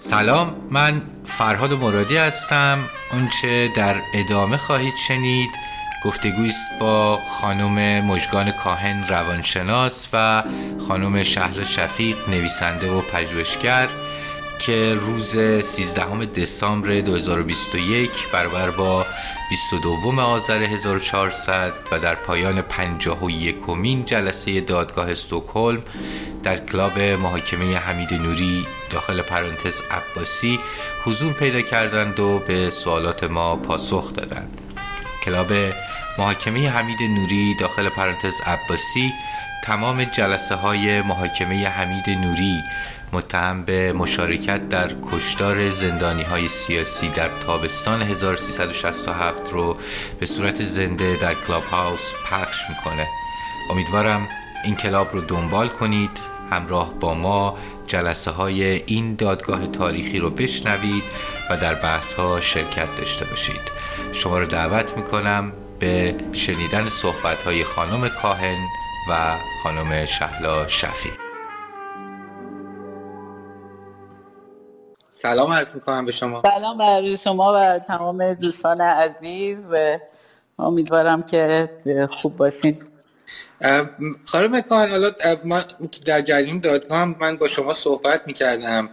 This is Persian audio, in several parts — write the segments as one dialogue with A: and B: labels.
A: سلام من فرهاد مرادی هستم. اونچه در ادامه خواهید شنید گفتگویی است با خانم مجگان کاهن روانشناس و خانم شهر شفیق نویسنده و پژوهشگر که روز 13 دسامبر 2021 برابر با 22 آذر 1400 و در پایان 51 کمین جلسه دادگاه استکهلم در club محاکمه حمید نوری داخل پرانتز عباسی حضور پیدا کردند و به سوالات ما پاسخ دادند. club محاکمه حمید نوری داخل پرانتز عباسی تمام جلسه های محاکمه حمید نوری متهم به مشارکت در کشتار زندانی های سیاسی در تابستان 1367 رو به صورت زنده در کلاب هاوس پخش می‌کنه. امیدوارم این کلاب رو دنبال کنید همراه با ما جلسه های این دادگاه تاریخی رو بشنوید و در بحث ها شرکت داشته باشید. شما رو دعوت می‌کنم به شنیدن صحبت های خانم کاهن و خانم شهلا شفی سلام عرض می‌کنم به شما.
B: سلام بر شما و تمام دوستان عزیز و امیدوارم که خوب باشین.
A: خانم کاهن حالا در جریان دادگاه هم من با شما صحبت می‌کردم.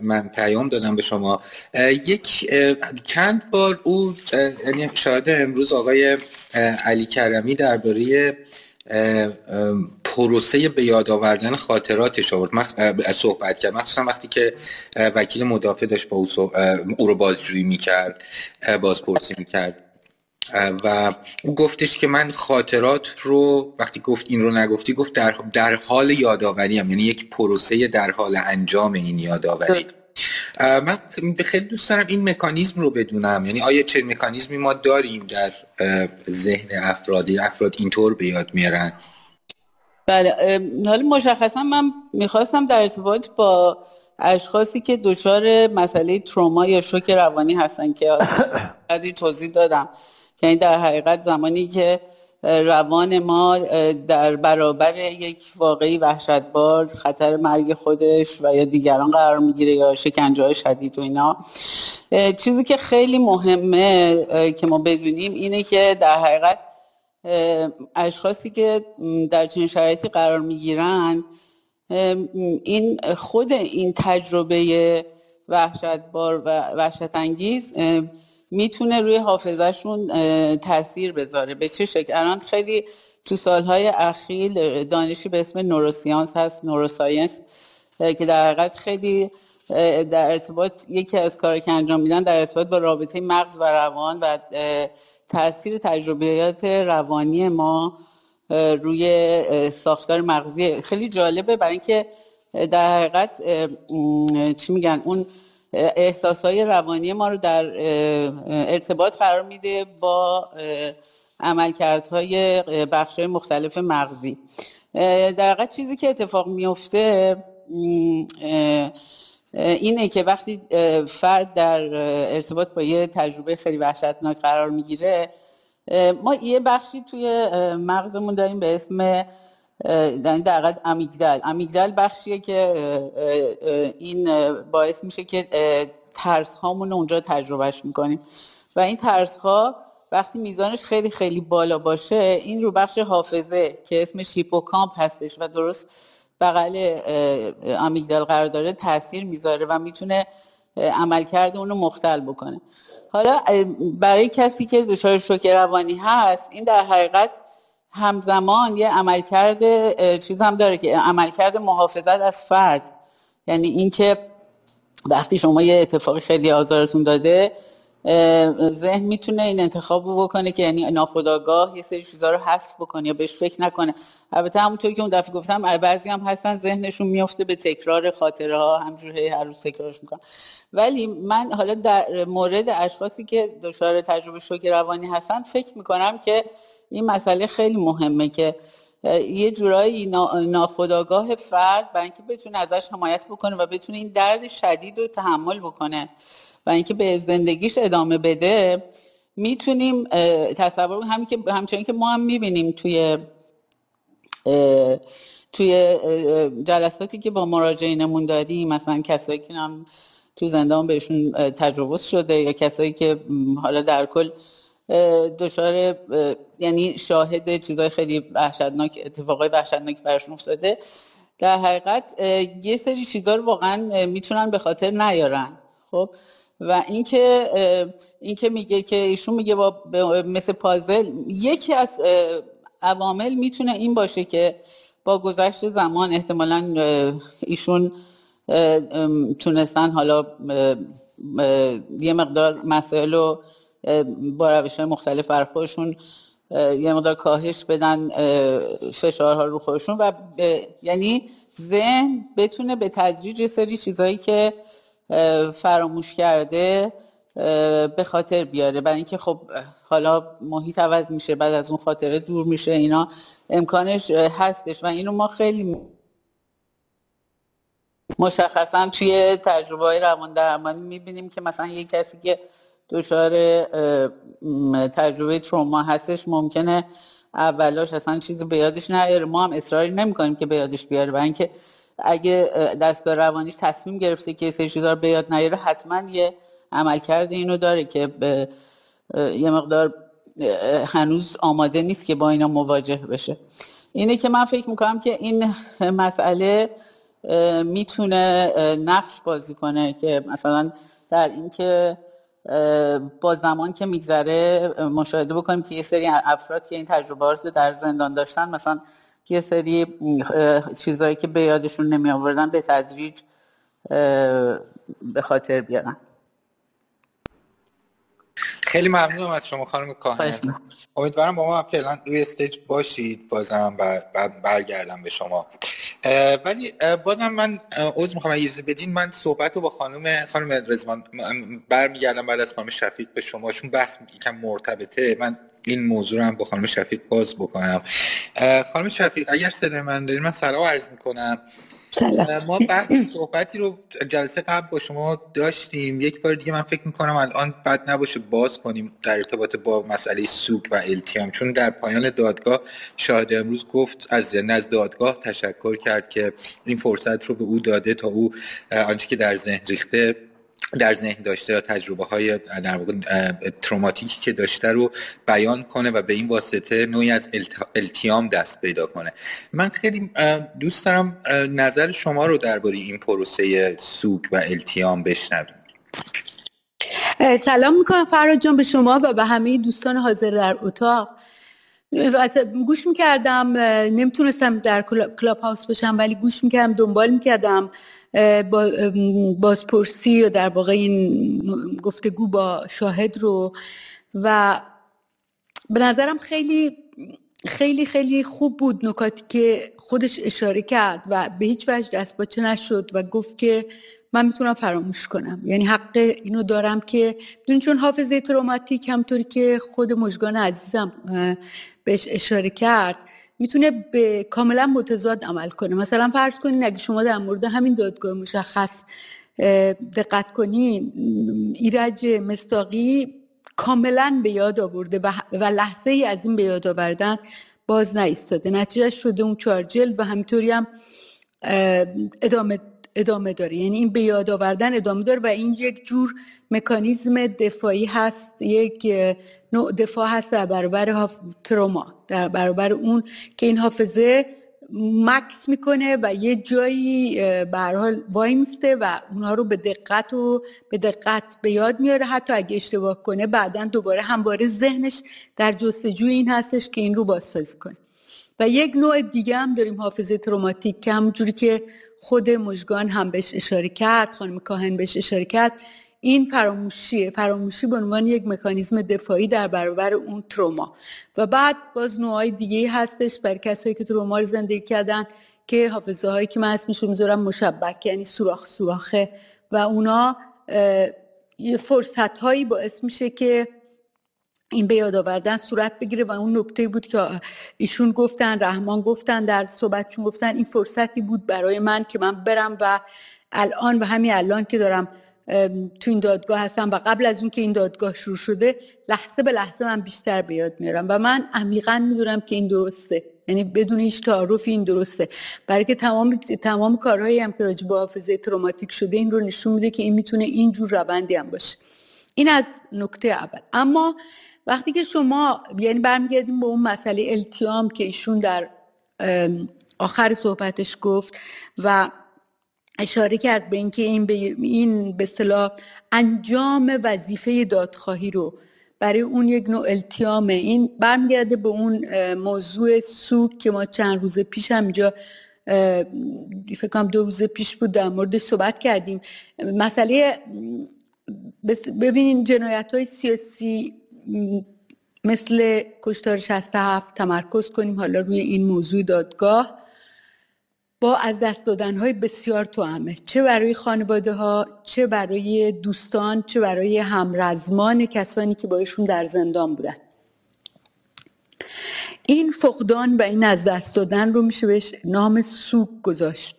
A: من پیام دادم به شما. یک چند بار او یعنی شاید امروز آقای علی کرمی درباره پروسه به یاد آوردن خاطراتش آورد. صحبت کرد. مخصوصا وقتی که وکیل مدافع داشت با او, او رو بازجویی می‌کرد بازپرسی می‌کرد. و او گفتش که من خاطرات رو وقتی گفت این رو نگفتی گفت در, در حال یادآوری هم یعنی یک پروسه در حال انجام این یادآوری. من خیلی دوست دارم این مکانیزم رو بدونم. یعنی آیا چه مکانیزمی ما داریم در ذهن افرادی افراد اینطور به یاد میارن.
B: بله حالا مشخصا من می‌خواستم در ارتباط با اشخاصی که دچار مسئله تروما یا شوک روانی هستن که قدری توضیح دادم. یعنی در حقیقت زمانی که روان ما در برابر یک واقعی وحشتبار خطر مرگ خودش و یا دیگران قرار می‌گیره یا شکنجه های شدید و اینا. چیزی که خیلی مهمه که ما بدونیم اینه که در حقیقت اشخاصی که در چنین شرایطی قرار می‌گیرن این خود این تجربه وحشتبار و وحشت انگیز می‌تونه روی حافظهشون تاثیر بذاره. به چه شکل؟ الان خیلی تو سالهای اخیر دانشی به اسم نوروسیانس هست نوروساینس که در حقیقت خیلی در ارتباط یکی از کار که انجام میدن در ارتباط با رابطه مغز و روان و تاثیر تجربیات روانی ما روی ساختار مغزی. خیلی جالبه برای اینکه در حقیقت چی میگن اون احساس های روانی ما رو در ارتباط قرار میده با عملکردهای بخش های مختلف مغزی. در واقع چیزی که اتفاق میفته اینه که وقتی فرد در ارتباط با یه تجربه خیلی وحشتناک قرار می‌گیره ما یه بخشی توی مغزمون داریم به اسم در حقیقت امیگدل امیگدل بخشیه که این باعث میشه که ترس هامون اونجا تجربهش می‌کنیم. و این ترس ها وقتی میزانش خیلی خیلی بالا باشه این رو بخش حافظه که اسمش هیپوکامپ هستش و درست بغل امیگدال قرار داره تاثیر می‌ذاره و می‌تونه عملکرد اون رو مختل بکنه. حالا برای کسی که دچار شوک روانی هست این در حقیقت همزمان یه عملکرد چیز هم داره که عملکرد محافظت از فرد. یعنی اینکه وقتی شما یه اتفاقی خیلی آزارتون داده ذهن می‌تونه این انتخاب رو بکنه که یعنی ناخداگاه یه سری چیزها رو حذف بکنه یا بهش فکر نکنه. البته همونطوری که اون دفعه گفتم بعضی هم هستن ذهنشون میفته به تکرار خاطره ها همجوری هر روز تکرارش می‌کنن. ولی من حالا در مورد اشخاصی که دچار تجربه شوک روانی هستن فکر می‌کنم که این مسئله خیلی مهمه که یه جورایی ناخداگاه فرد برای اینکه بتونه ازش حمایت بکنه و بتونه این درد شدید رو تحمل بکنه و اینکه به زندگیش ادامه بده می‌تونیم تصور همین که همچنین که ما هم می‌بینیم توی توی جلساتی که با مراجعینمون داریم مثلا کسایی که هم تو زندان بهشون تجاوز شده یا کسایی که حالا در کل دچار یعنی شاهد چیزای خیلی وحشتناک اتفاقای وحشتناک براشون افتاده. در حقیقت یه سری چیزا رو واقعا می‌تونن به خاطر نیارن. خب؟ و اینکه اینکه میگه که ایشون میگه با مثل پازل یکی از عوامل می‌تونه این باشه که با گذشت زمان احتمالا ایشون تونستن حالا یه مقدار مسائل رو با روش های مختلف برخورشون یه مقدار کاهش بدن فشارها رو خودشون و یعنی ذهن بتونه به تدریج سری چیزهایی که فراموش کرده به خاطر بیاره. برای اینکه خب حالا محیط عوض میشه بعد از اون خاطره دور میشه اینا امکانش هستش و اینو ما خیلی مشخصا توی تجربه های روان درمانی می‌بینیم که مثلا یه کسی که دچار تجربه تروما هستش ممکنه اولاش اصلا چیزی به یادش نیاره. ما هم اصراری نمی‌کنیم که به یادش بیاره برای اینکه اگه دستگاه روانیش تصمیم گرفته که سری چیزا رو به یاد نیاره حتما یه عملکرد اینو داره که به یه مقدار هنوز آماده نیست که با اینا مواجه بشه. اینه که من فکر می‌کنم که این مسئله می‌تونه نقش بازی کنه که مثلا در اینکه با زمان که میگذره مشاهده بکنیم که یه سری افراد که این تجربه رو در زندان داشتن مثلا یه سری چیزهایی که به یادشون نمی آوردن به تدریج به خاطر بیارن.
A: خیلی ممنونم از شما خانم کاهن. امیدوارم با ما فعلا روی استیج باشید. بازم برگردم به شما. ولی بازم من عذر می‌خوام اجازه بدین من صحبت رو با خانم خانم رزوان برمیگردم بعد از خانم شفیق به شما چون بحث یکم مرتبطه. من این موضوع رو هم با خانم شفیق باز بکنم. خانم شفیق اگر صدای من دارید من سلام عرض می‌کنم. ما بحث صحبتی رو جلسه قبل با شما داشتیم. یک بار دیگه من فکر می‌کنم الان بد نباشه باز کنیم در ارتباط با مسئله سوک و التیام چون در پایان دادگاه شاهد امروز گفت از از دادگاه تشکر کرد که این فرصت رو به او داده تا او آنچه که در ذهن ریخته در ذهن داشته تجربه های در واقع تروماتیکی که داشته رو بیان کنه و به این واسطه نوعی از التیام دست پیدا کنه. من خیلی دوست دارم نظر شما رو درباره این پروسه سوگ و التیام بشنویم.
C: سلام می‌کنم فراد جان به شما و به همه دوستان حاضر در اتاق. گوش می‌کردم نمی‌تونستم در کلاب هاوس باشم ولی گوش می‌کردم دنبال می‌کردم. بازپرسی و در واقع این گفتگو با شاهد رو و به نظرم خیلی خیلی خیلی خوب بود نکاتی که خودش اشاره کرد و به هیچ وجه دست باچه نشد و گفت که من می‌تونم فراموش کنم. یعنی حق اینو دارم که دون چون حافظه تروماتیک همطوری که خود مجگان عزیزم بهش اشاره کرد می‌تونه به کاملا متضاد عمل کنه. مثلا فرض کنین اگه شما در مورد همین دادگاه مشخص دقت کنین ایرج مستاقی کاملا به یاد آورده و لحظه ای از این به یاد آوردن باز نایستاده. نتیجه شده اون چهار جلد و همینطوری هم ادامه ادامه داره. یعنی این به یاد آوردن ادامه داره و این یک جور مکانیزم دفاعی هست یک نوع دفاع هست در برابر تروما در برابر اون که این حافظه مکس می‌کنه و یه جایی به حال وای میسته و اونها رو به دقت و به دقت به یاد میاره. حتی اگه اشتباه کنه بعدا دوباره همواره ذهنش در جستجوی این هستش که این رو بازسازی کنه. و یک نوع دیگه هم داریم حافظه تروماتیک که همونجوری که خود مژگان هم بهش اشاره کرد خانم کاهن بهش اشاره کرد. این فراموشیه. فراموشی به عنوان یک مکانیزم دفاعی در برابر اون تروما. و بعد باز نوعای دیگه هستش برای کسایی که تروما رو زندگی کردن که حافظه هایی که من اسمشو می‌ذارم مشبک یعنی سوراخ سوراخه. و اونا یه فرصت هایی باعث میشه که این به یاد آوردن صورت بگیره و اون نکته بود که ایشون گفتن رحمان گفتن در صحبتشون گفتن این فرصتی بود برای من که من برم و الان و همین الان که دارم تو این دادگاه هستم و قبل از اون که این دادگاه شروع شده لحظه به لحظه من بیشتر به یاد میارم و من عمیقا می‌دونم که این درسته. یعنی بدون هیچ تعارف این درسته. برای که تمام تمام کارهایی هم که راجع به حافظه تروماتیک شده این رو نشون میده که این می‌تونه اینجور روندی هم باشه. این از نکته اول. اما وقتی که شما یعنی برمیگردیم به اون مسئله التیام که ایشون در آخر صحبتش گفت و اشاره کرد به اینکه این به این به اصطلاح انجام وظیفه دادخواهی رو برای اون یک نوع التیامه. این برمیگرده به اون موضوع سوک که ما چند روز پیش هم اینجا فکر دو روز پیش بود در مورد صحبت کردیم. مسئله ببینین جنایت های سیاسی مثل کشتار 67 تمرکز کنیم. حالا روی این موضوع دادگاه با از دست دادن های بسیار توامه چه برای خانواده ها چه برای دوستان چه برای همرزمان کسانی که بایشون در زندان بودن. این فقدان و این از دست دادن رو میشه بهش نام سوک گذاشت.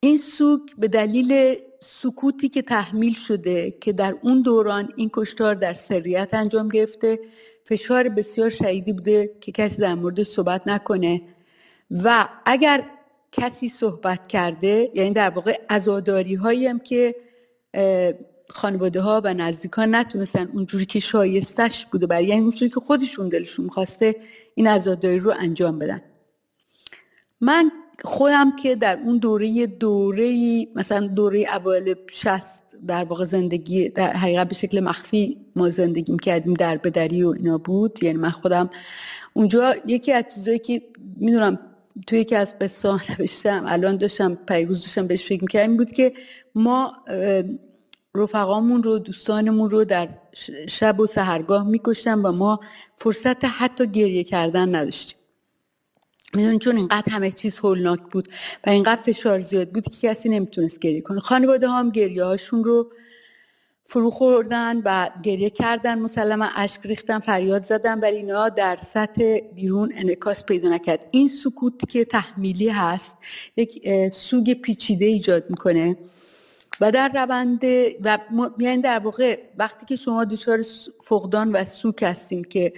C: این سوک به دلیل سکوتی که تحمیل شده که در اون دوران این کشتار در سریت انجام گرفته فشار بسیار شدیدی بوده که کسی در مورد صحبت نکنه. و اگر کسی صحبت کرده یعنی در واقع ازاداری هایی هم که خانواده ها و نزدیکان نتونستن اونجوری که شایستش بوده برای یعنی اونجوری که خودشون دلشون خواسته این ازاداری رو انجام بدن. من خودم که در اون دوره دوره مثلا دوره اوایل شست در واقع زندگی در حقیقت به شکل مخفی ما زندگی کردیم در بدری و اینا بود. یعنی من خودم اونجا یکی از چیزایی که می‌دونم توی یکی از قصه نوشتم الان داشتم پیروز داشتم بهش فکر می‌کردم بود که ما رفقامون رو دوستانمون رو در شب و سهرگاه میکشتن و ما فرصت حتی گریه کردن نداشتیم. می‌دونی چون اینقدر همه چیز هولناک بود و اینقدر فشار زیاد بود که کسی نمی‌تونست گریه کنه. خانواده هم گریه هاشون رو فرو خوردن و گریه کردن مسلما اشک ریختن فریاد زدن ولی اینا در سطح بیرون انعکاس پیدا نکرد. این سکوت که تحمیلی هست یک سوگ پیچیده ایجاد می‌کنه و در روند و یعنی در واقع وقتی که شما دچار فقدان و سوک هستیم که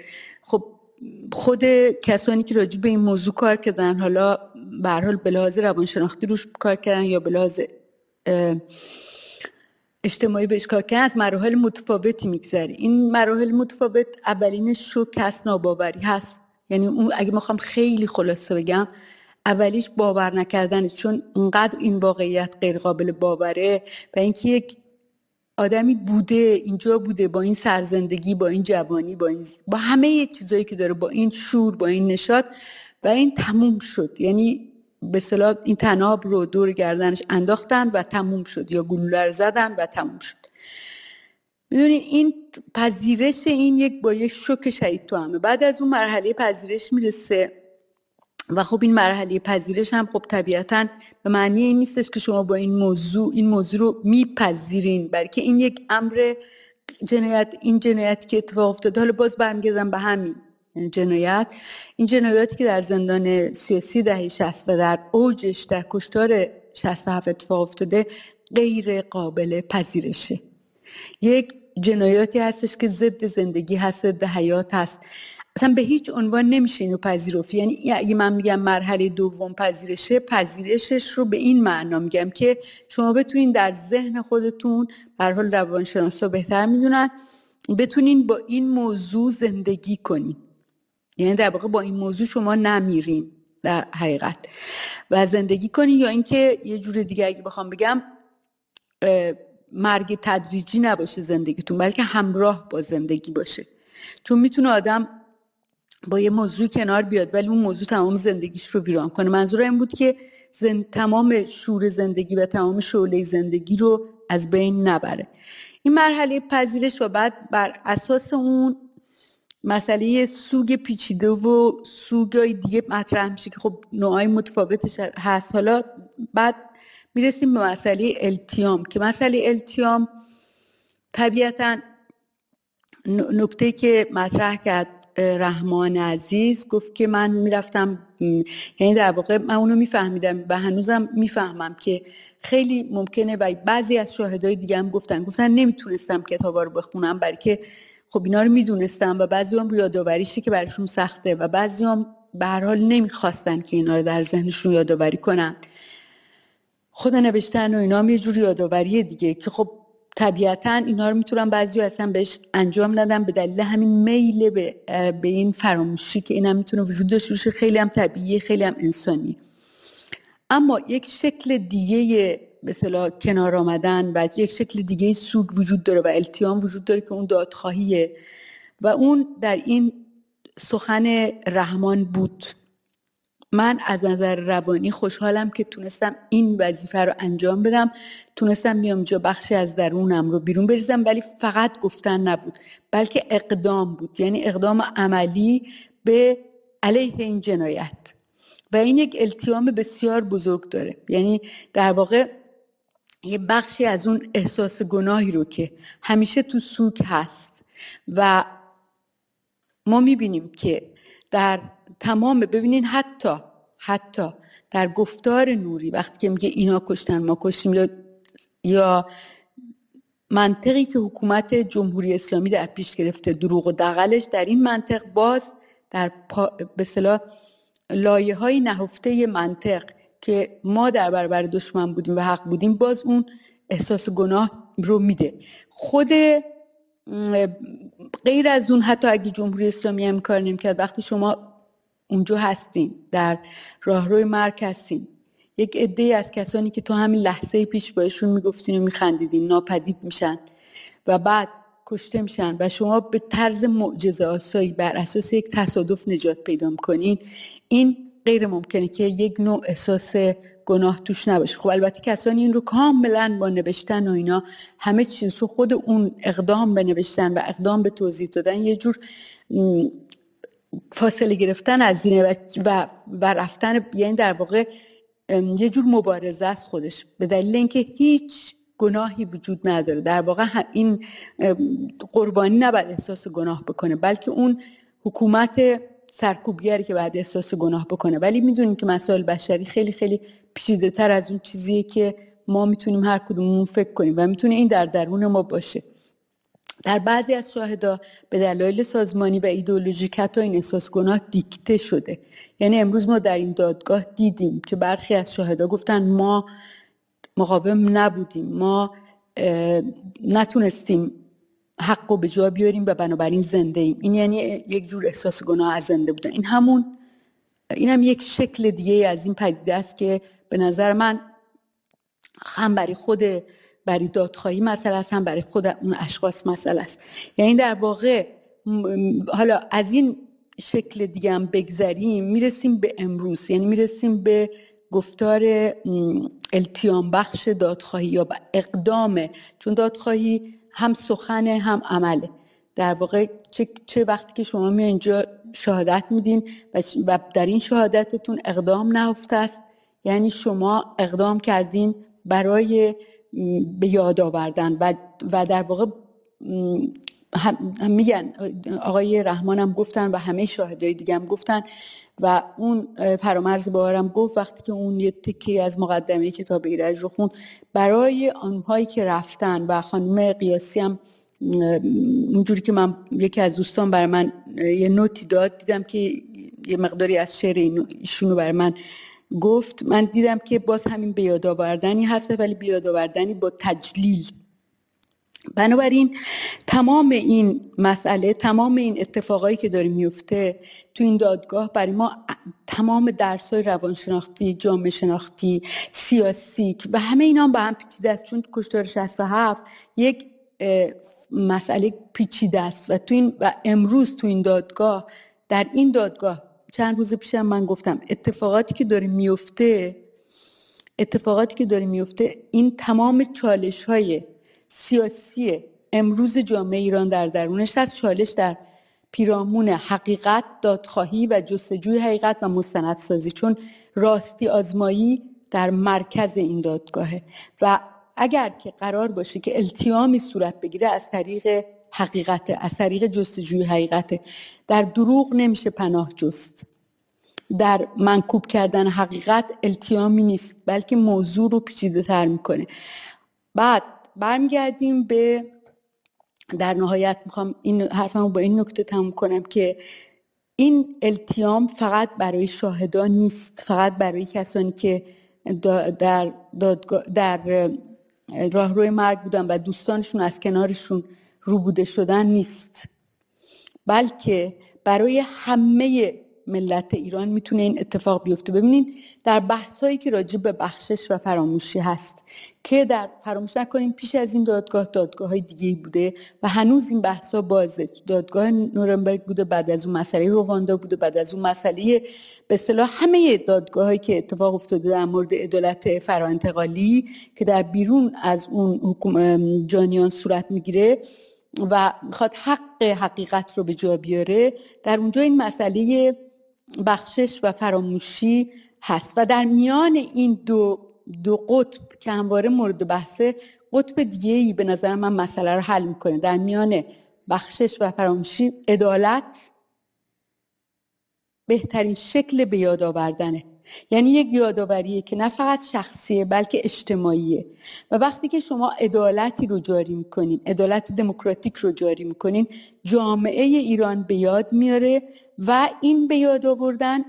C: خود کسانی که راجع به این موضوع کار کردن حالا به حال به لحاظ روانشناختی روش کار کردن یا به اجتماعی بهش کار کردن از مراحل متفاوتی میگذره. این مراحل متفاوت اولینش شوک هست ناباوری هست. یعنی اون اگه می‌خوام خیلی خلاصه بگم اولیش باور نکردن چون اینقدر این واقعیت غیر قابل باوره و اینکه یک آدمی بوده اینجا بوده با این سرزندگی با این جوانی با این با همه چیزایی که داره با این شور با این نشاد و این تموم شد. یعنی به صلاح این تناب رو دور گردنش انداختن و تموم شد یا گلوله زدن و تموم شد. می‌دونین این پذیرش این یک با یک شوک شدید تو همه. بعد از اون مرحله پذیرش می‌رسه. و خب این مرحله پذیرش هم خب طبیعتا به معنی این نیستش که شما با این موضوع این موضوع رو میپذیرین بلکه این یک امر جنایت این جنایت که اتفاق افتاده. حالا باز برمیگردم به همین جنایت. این جنایاتی که در زندان سیاسی دهه 60 و در اوجش در کشتار 67 اتفاق افتاده غیر قابل پذیرشه. یک جنایاتی هستش که ضد زندگی هست ضد حیات هست. اصلا به هیچ عنوان نمیشه اینو پذیرفت. یعنی اگه من میگم مرحله دوم پذیرشه پذیرشش رو به این معنا میگم که شما بتونین در ذهن خودتون بر حال روانشناسا بهتر می‌دونن بتونین با این موضوع زندگی کنین. یعنی در واقع با این موضوع شما نمیرین در حقیقت. و زندگی کنین یا اینکه یه جور دیگه اگه بخوام بگم مرگ تدریجی نباشه زندگیتون بلکه همراه با زندگی باشه. چون می‌تونه آدم با یه موضوع کنار بیاد ولی اون موضوع تمام زندگیش رو ویران کنه. منظور این بود که تمام شور زندگی و تمام شعله زندگی رو از بین نبره. این مرحله پذیرش و بعد بر اساس اون مسئله سوگ پیچیده و سوگای دیگه مطرح میشه که خب نوعای متفاوتش هست. حالا بعد می‌رسیم به مسئله التیام که مسئله التیام طبیعتا نکته که مطرح کرد. رحمان عزیز گفت که من می‌رفتم یعنی در واقع من اونو میفهمیدم و هنوزم می‌فهمم که خیلی ممکنه و بعضی از شاهدای دیگه هم گفتن. گفتن نمی‌تونستم کتابا رو بخونم برای که خب اینا رو می‌دونستن و بعضی هم یادآوریشه که براشون سخته و بعضی هم به هر حال نمی‌خواستن که اینا رو در ذهنشون یادآوری کنن. خود نوشتن و اینا هم یه جور یادآوریه دیگه که خب طبیعتا اینا رو می‌تونم بعضی اصلا بهش انجام ندم به دلیل همین میل به, به این فراموشی که اینم می‌تونه وجود داشته باشه. خیلی هم طبیعی خیلی هم انسانی اما یک شکل دیگه مثلا کنار آمدن و یک شکل دیگه سوگ وجود داره و التیام وجود داره که اون دادخواهیه. و اون در این سخن رحمان بود. من از نظر روانی خوشحالم که تونستم این وظیفه رو انجام بدم. تونستم بیام جا بخشی از درونم رو بیرون بریزم ولی فقط گفتن نبود بلکه اقدام بود. یعنی اقدام عملی به علیه این جنایت. و این یک التیام بسیار بزرگ داره. یعنی در واقع یه بخشی از اون احساس گناهی رو که همیشه تو سوک هست. و ما می‌بینیم که در تمام ببینین حتی حتی در گفتار نوری وقتی که میگه اینا کشتن ما کشتیم یا یا منطقی که حکومت جمهوری اسلامی در پیش گرفته دروغ و دقلش در این منطق باز در به صلاح لایه های نهفته منطق که ما در برابر دشمن بودیم و حق بودیم باز اون احساس گناه رو میده. خود غیر از اون حتی اگه جمهوری اسلامی هم کار نمی‌کرد وقتی شما اونجا هستین در راهروی مرگ هستین یک عده از کسانی که تو همین لحظه پیش باشون می‌گفتین و میخندیدین ناپدید میشن و بعد کشته میشن و شما به طرز معجزه آسایی بر اساس یک تصادف نجات پیدا می‌کنین این غیر ممکنه که یک نوع احساس گناه توش نباشه. خب البته کسانی این رو کاملا با نوشتن و اینا همه چیز رو خود اون اقدام به نوشتن و اقدام به توضیح دادن یه جور فاصله گرفتن از زینه و, و رفتن یعنی در واقع یه جور مبارزه است خودش. به دلیل اینکه هیچ گناهی وجود نداره. در واقع این قربانی نباید احساس گناه بکنه بلکه اون حکومت سرکوبگری که بعد احساس گناه بکنه. ولی می‌دونیم که مسائل بشری خیلی خیلی پیچیده تر از اون چیزیه که ما می‌تونیم هر کدوممون فکر کنیم و می‌تونه این در درون ما باشه. در بعضی از شاهدا به دلایل سازمانی و ایدولوژیک حتی این احساس گناه دیکته شده. یعنی امروز ما در این دادگاه دیدیم که برخی از شاهدا گفتن ما مقاوم نبودیم ما نتونستیم حق به جا بیاریم و بنابراین زنده ایم. این یعنی یک جور احساس گناه از زنده بودن. این همون این هم یک شکل دیگه از این پدیده است که به نظر من هم برای خود برای دادخواهی مسئله است هم برای خود اون اشخاص مسئله است. یعنی در واقع حالا از این شکل دیگه هم بگذریم می‌رسیم به امروز. یعنی می‌رسیم به گفتار التیام بخش دادخواهی یا اقدامه چون دادخواهی هم سخنه هم عمله. در واقع چه, چه وقتی که شما می اینجا شهادت میدین و در این شهادتتون اقدام نهفته است. یعنی شما اقدام کردین برای به یاد آوردن و, و در واقع هم میگن آقای رحمان هم گفتن و همه شاهدای دیگه هم گفتن و اون فرامرز بارم گفت وقتی که اون یه تکی از مقدمه کتاب ایرج رو خون برای آنهایی که رفتن و خانم قیاسی هم اونجوری که من یکی از دوستان برای من یه نوتی داد دیدم که یه مقداری از شعر ایشونو برای من گفت من دیدم که باز همین آوردنی هست ولی آوردنی با تجلیل. بنابراین تمام این مسئله تمام این اتفاقایی که داره میفته تو این دادگاه برای ما تمام درس های روانشناختی جامعه شناختی سیاسی و همه اینا هم به هم پیچیده است. چون کشتار 67 یک مسئله پیچیده است و تو این و امروز تو این دادگاه در این دادگاه چند روز پیشم من گفتم اتفاقاتی که داره میفته اتفاقاتی که داره میفته این تمام چالش های سیاسی امروز جامعه ایران در درونش هست. چالش در پیرامون حقیقت دادخواهی و جستجوی حقیقت و مستندسازی. چون راستی آزمایی در مرکز این دادگاهه. و اگر که قرار باشه که التیامی صورت بگیره از طریق حقیقت از طریق جستجوی حقیقت در دروغ نمیشه پناه جست. در منکوب کردن حقیقت التیامی نیست بلکه موضوع رو پیچیده تر می‌کنه. بعد برمیگردیم به در نهایت می‌خوام این حرفمو با این نکته تموم کنم که این التیام فقط برای شاهدان نیست فقط برای کسانی که در, در راهروی مرگ بودن و دوستانشون از کنارشون روبوده شدن نیست. بلکه برای همه ملت ایران می‌تونه این اتفاق بیفته. ببینید در بحثایی که راجع به بخشش و فراموشی هست که در فراموش نکنیم پیش از این دادگاه دادگاه های دیگه بوده و هنوز این بحث ها بازه. دادگاه نورنبرگ بوده بعد از اون مسئله رواندا بوده بعد از اون مسئله به اصطلاح همه دادگاه که اتفاق افتاده در مورد عدالت فراانتقالی که در بیرون از اون جانیان صورت می‌گیره و می‌خواد حق حقیقت رو به جا بیاره در اونجا این مسئله بخشش و فراموشی هست. و در میان این دو دو قطب که همواره مورد بحثه قطب دیگه ای به نظر من مسئله رو حل می‌کنه. در میان بخشش و فراموشی عدالت بهترین شکل به یاد آوردنه. یعنی یک یادآوریه که نه فقط شخصیه بلکه اجتماعیه. و وقتی که شما عدالتی رو جاری می‌کنین عدالت دموکراتیک رو جاری می‌کنین جامعه ایران به یاد میاره و این به یاد آوردن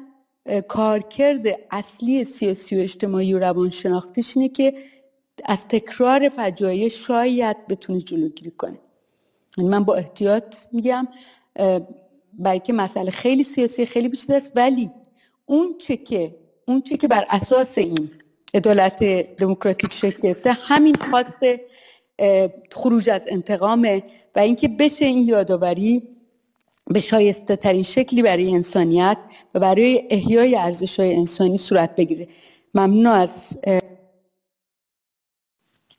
C: کارکرد اصلی سیاسی و اجتماعی و روانشناختیش اینه که از تکرار فجایع شاید بتونه جلوگیری کنه. یعنی من با احتیاط میگم برای که مسئله خیلی سیاسی خیلی بیشتر است ولی اون چه که اون چه که بر اساس این عدالت دموکراتیک شکل گرفته همین خواست خروج از انتقامه و اینکه بشه این یادآوری به شایسته ترین شکلی برای انسانیت و برای احیای ارزش های انسانی صورت بگیره. ممنون از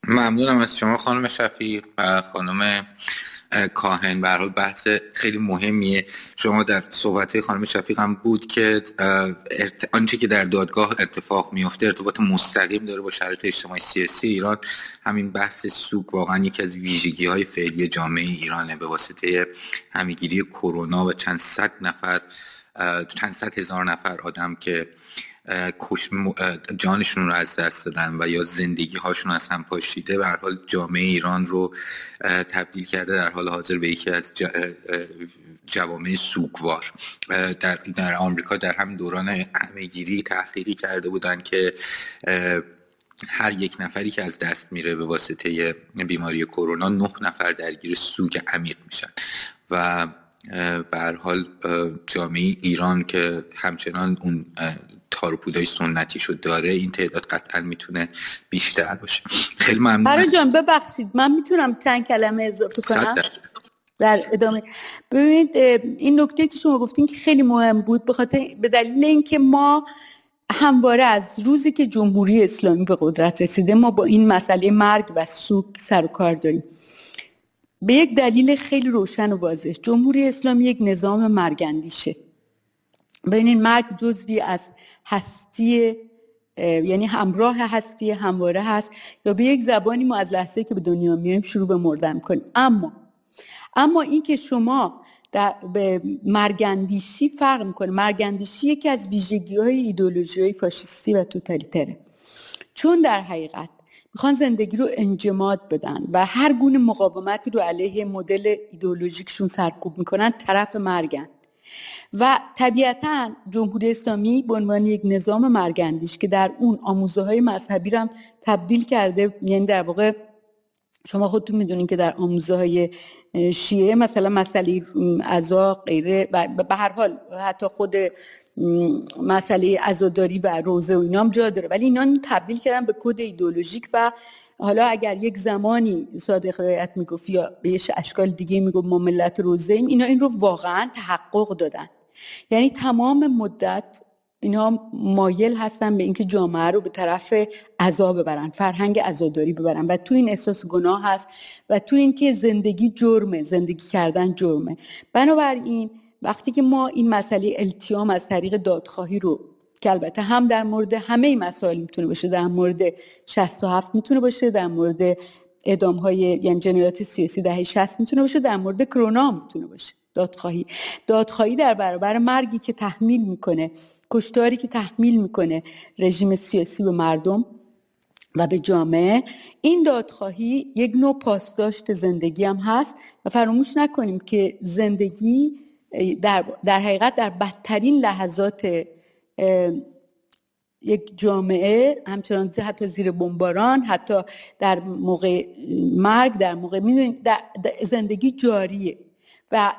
A: ممنونم از شما خانم شفیق و خانم کاهن. به بحث خیلی مهمیه. شما در صحبت خانم شفیق هم بود که آنچه که در دادگاه اتفاق میفته ارتباط مستقیم داره با شرایط اجتماعی سیاسی ایران. همین بحث سوگ واقعا یکی از ویژگی های فعلی جامعه ایرانه به واسطه همیگیری کرونا و چند صد نفر چند صد هزار نفر آدم که جانشون رو از دست دادن و یا زندگی هاشون از هم پاشیده به حال جامعه ایران رو تبدیل کرده در حال حاضر به یکی از جوامع سوگوار. در, در آمریکا در هم دوران همهگیری تحقیقی کرده بودن که هر یک نفری که از دست میره به واسطه بیماری کرونا نه نفر درگیر سوگ عمیق میشن. و به حال جامعه ایران که همچنان اون تار سنتی شد داره این تعداد قطعا می‌تونه بیشتر باشه. خیلی ممنون
C: جان ببخشید من می‌تونم چند کلمه اضافه کنم؟ در ادامه. ببینید این نکته که شما گفتین که خیلی مهم بود به خاطر به دلیل اینکه ما همواره از روزی که جمهوری اسلامی به قدرت رسیده ما با این مسئله مرگ و سوک سر و کار داریم. به یک دلیل خیلی روشن و واضح. جمهوری اسلامی یک نظام مرگندیشه ببینید مرگ جزوی از هستی یعنی همراه هستی همواره هست. یا به یک زبانی ما از لحظه که به دنیا میایم شروع به مردن کنیم. اما اما اینکه شما در به مرگندیشی فرق می‌کنه. مرگندیشی یکی از ویژگی های ایدولوژی های فاشیستی و توتالیتره. چون در حقیقت می‌خوان زندگی رو انجماد بدن و هر گونه مقاومتی رو علیه مدل ایدولوژیکشون سرکوب می‌کنن طرف مرگن. و طبیعتا جمهوری اسلامی به عنوان یک نظام مرگندیش که در اون آموزه های مذهبی رو هم تبدیل کرده یعنی در واقع شما خودتون می‌دونین که در آموزه های شیعه مثلا مسئله عزا غیره و به هر حال حتی خود مسئله عزاداری و روزه و اینام جا داره. ولی اینا تبدیل کردن به کد ایدولوژیک و حالا اگر یک زمانی صادق هدایت می‌گفت یا به یه اشکال دیگه می‌گفت ما ملت روزه ایم اینا این رو واقعا تحقق دادن. یعنی تمام مدت اینا مایل هستن به اینکه جامعه رو به طرف عذا ببرن فرهنگ عزاداری ببرن و تو این احساس گناه هست و تو اینکه زندگی جرمه زندگی کردن جرمه. بنابراین وقتی که ما این مسئله التیام از طریق دادخواهی رو که البته هم در مورد همه مسائل می‌تونه باشه در مورد 67 می‌تونه باشه در مورد اعدام های یعنی جنایات سیاسی دهه 60 می‌تونه باشه در مورد کرونا می‌تونه باشه. دادخواهی. دادخواهی در برابر مرگی که تحمیل می‌کنه کشتاری که تحمیل می‌کنه رژیم سیاسی به مردم و به جامعه این دادخواهی یک نوع پاسداشت زندگی هم هست و فراموش نکنیم که زندگی در, در حقیقت در بدترین لحظات یک جامعه همچنان حتی زیر بمباران حتی در موقع مرگ در موقع در زندگی جاریه. و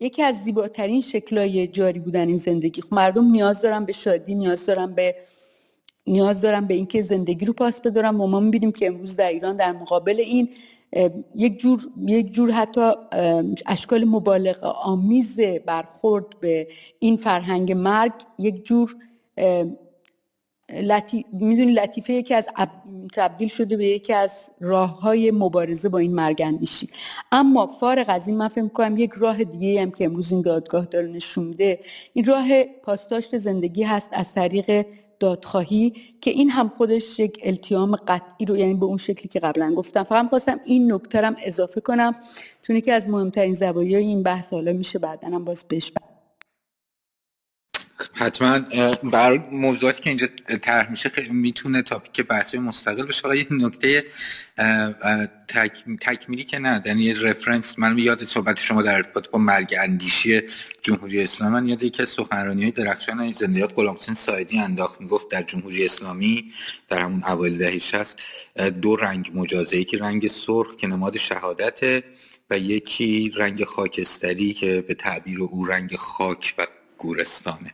C: یکی از زیباترین شکلای جاری بودن این زندگی خب مردم نیاز دارن به شادی نیاز دارن به نیاز دارن به اینکه زندگی رو پاس بدارن. و ما می‌بینیم که امروز در ایران در مقابل این یک جور یک جور حتی اشکال مبالغه آمیز برخورد به این فرهنگ مرگ یک جور لطی... می‌دونی لطیفه یکی از تبدیل شده به یکی از راه های مبارزه با این مرگندیشی اما فارغ از این من فکر کنم یک راه دیگه هم که امروز این دادگاه داره نشون میده این راه پاسداشت زندگی هست از طریق دادخواهی که این هم خودش یک التیام قطعی رو یعنی به اون شکلی که قبلا گفتم. فقط خواستم این نکته اضافه کنم چون که از مهمترین زوایای این بحث حالا میشه بعدا هم باز بهش
A: حتما برای موضوعاتی که اینجا طرح میشه می‌تونه تاپیک بحثی مستقل بشه یه نکته تکمیلی که نه یعنی رفرنس من یاد صحبت شما در ارتباط با مرگ اندیشی جمهوری اسلامی من یاد یکی از سخنرانی های درخشان زندیات غلامحسین سایدی انداخت. می‌گفت در جمهوری اسلامی در همون اوایل دهه 60 دو رنگ مجازه که رنگ سرخ که نماد شهادت و یکی رنگ خاکستری که به تعبیر او رنگ خاک و گورستانه.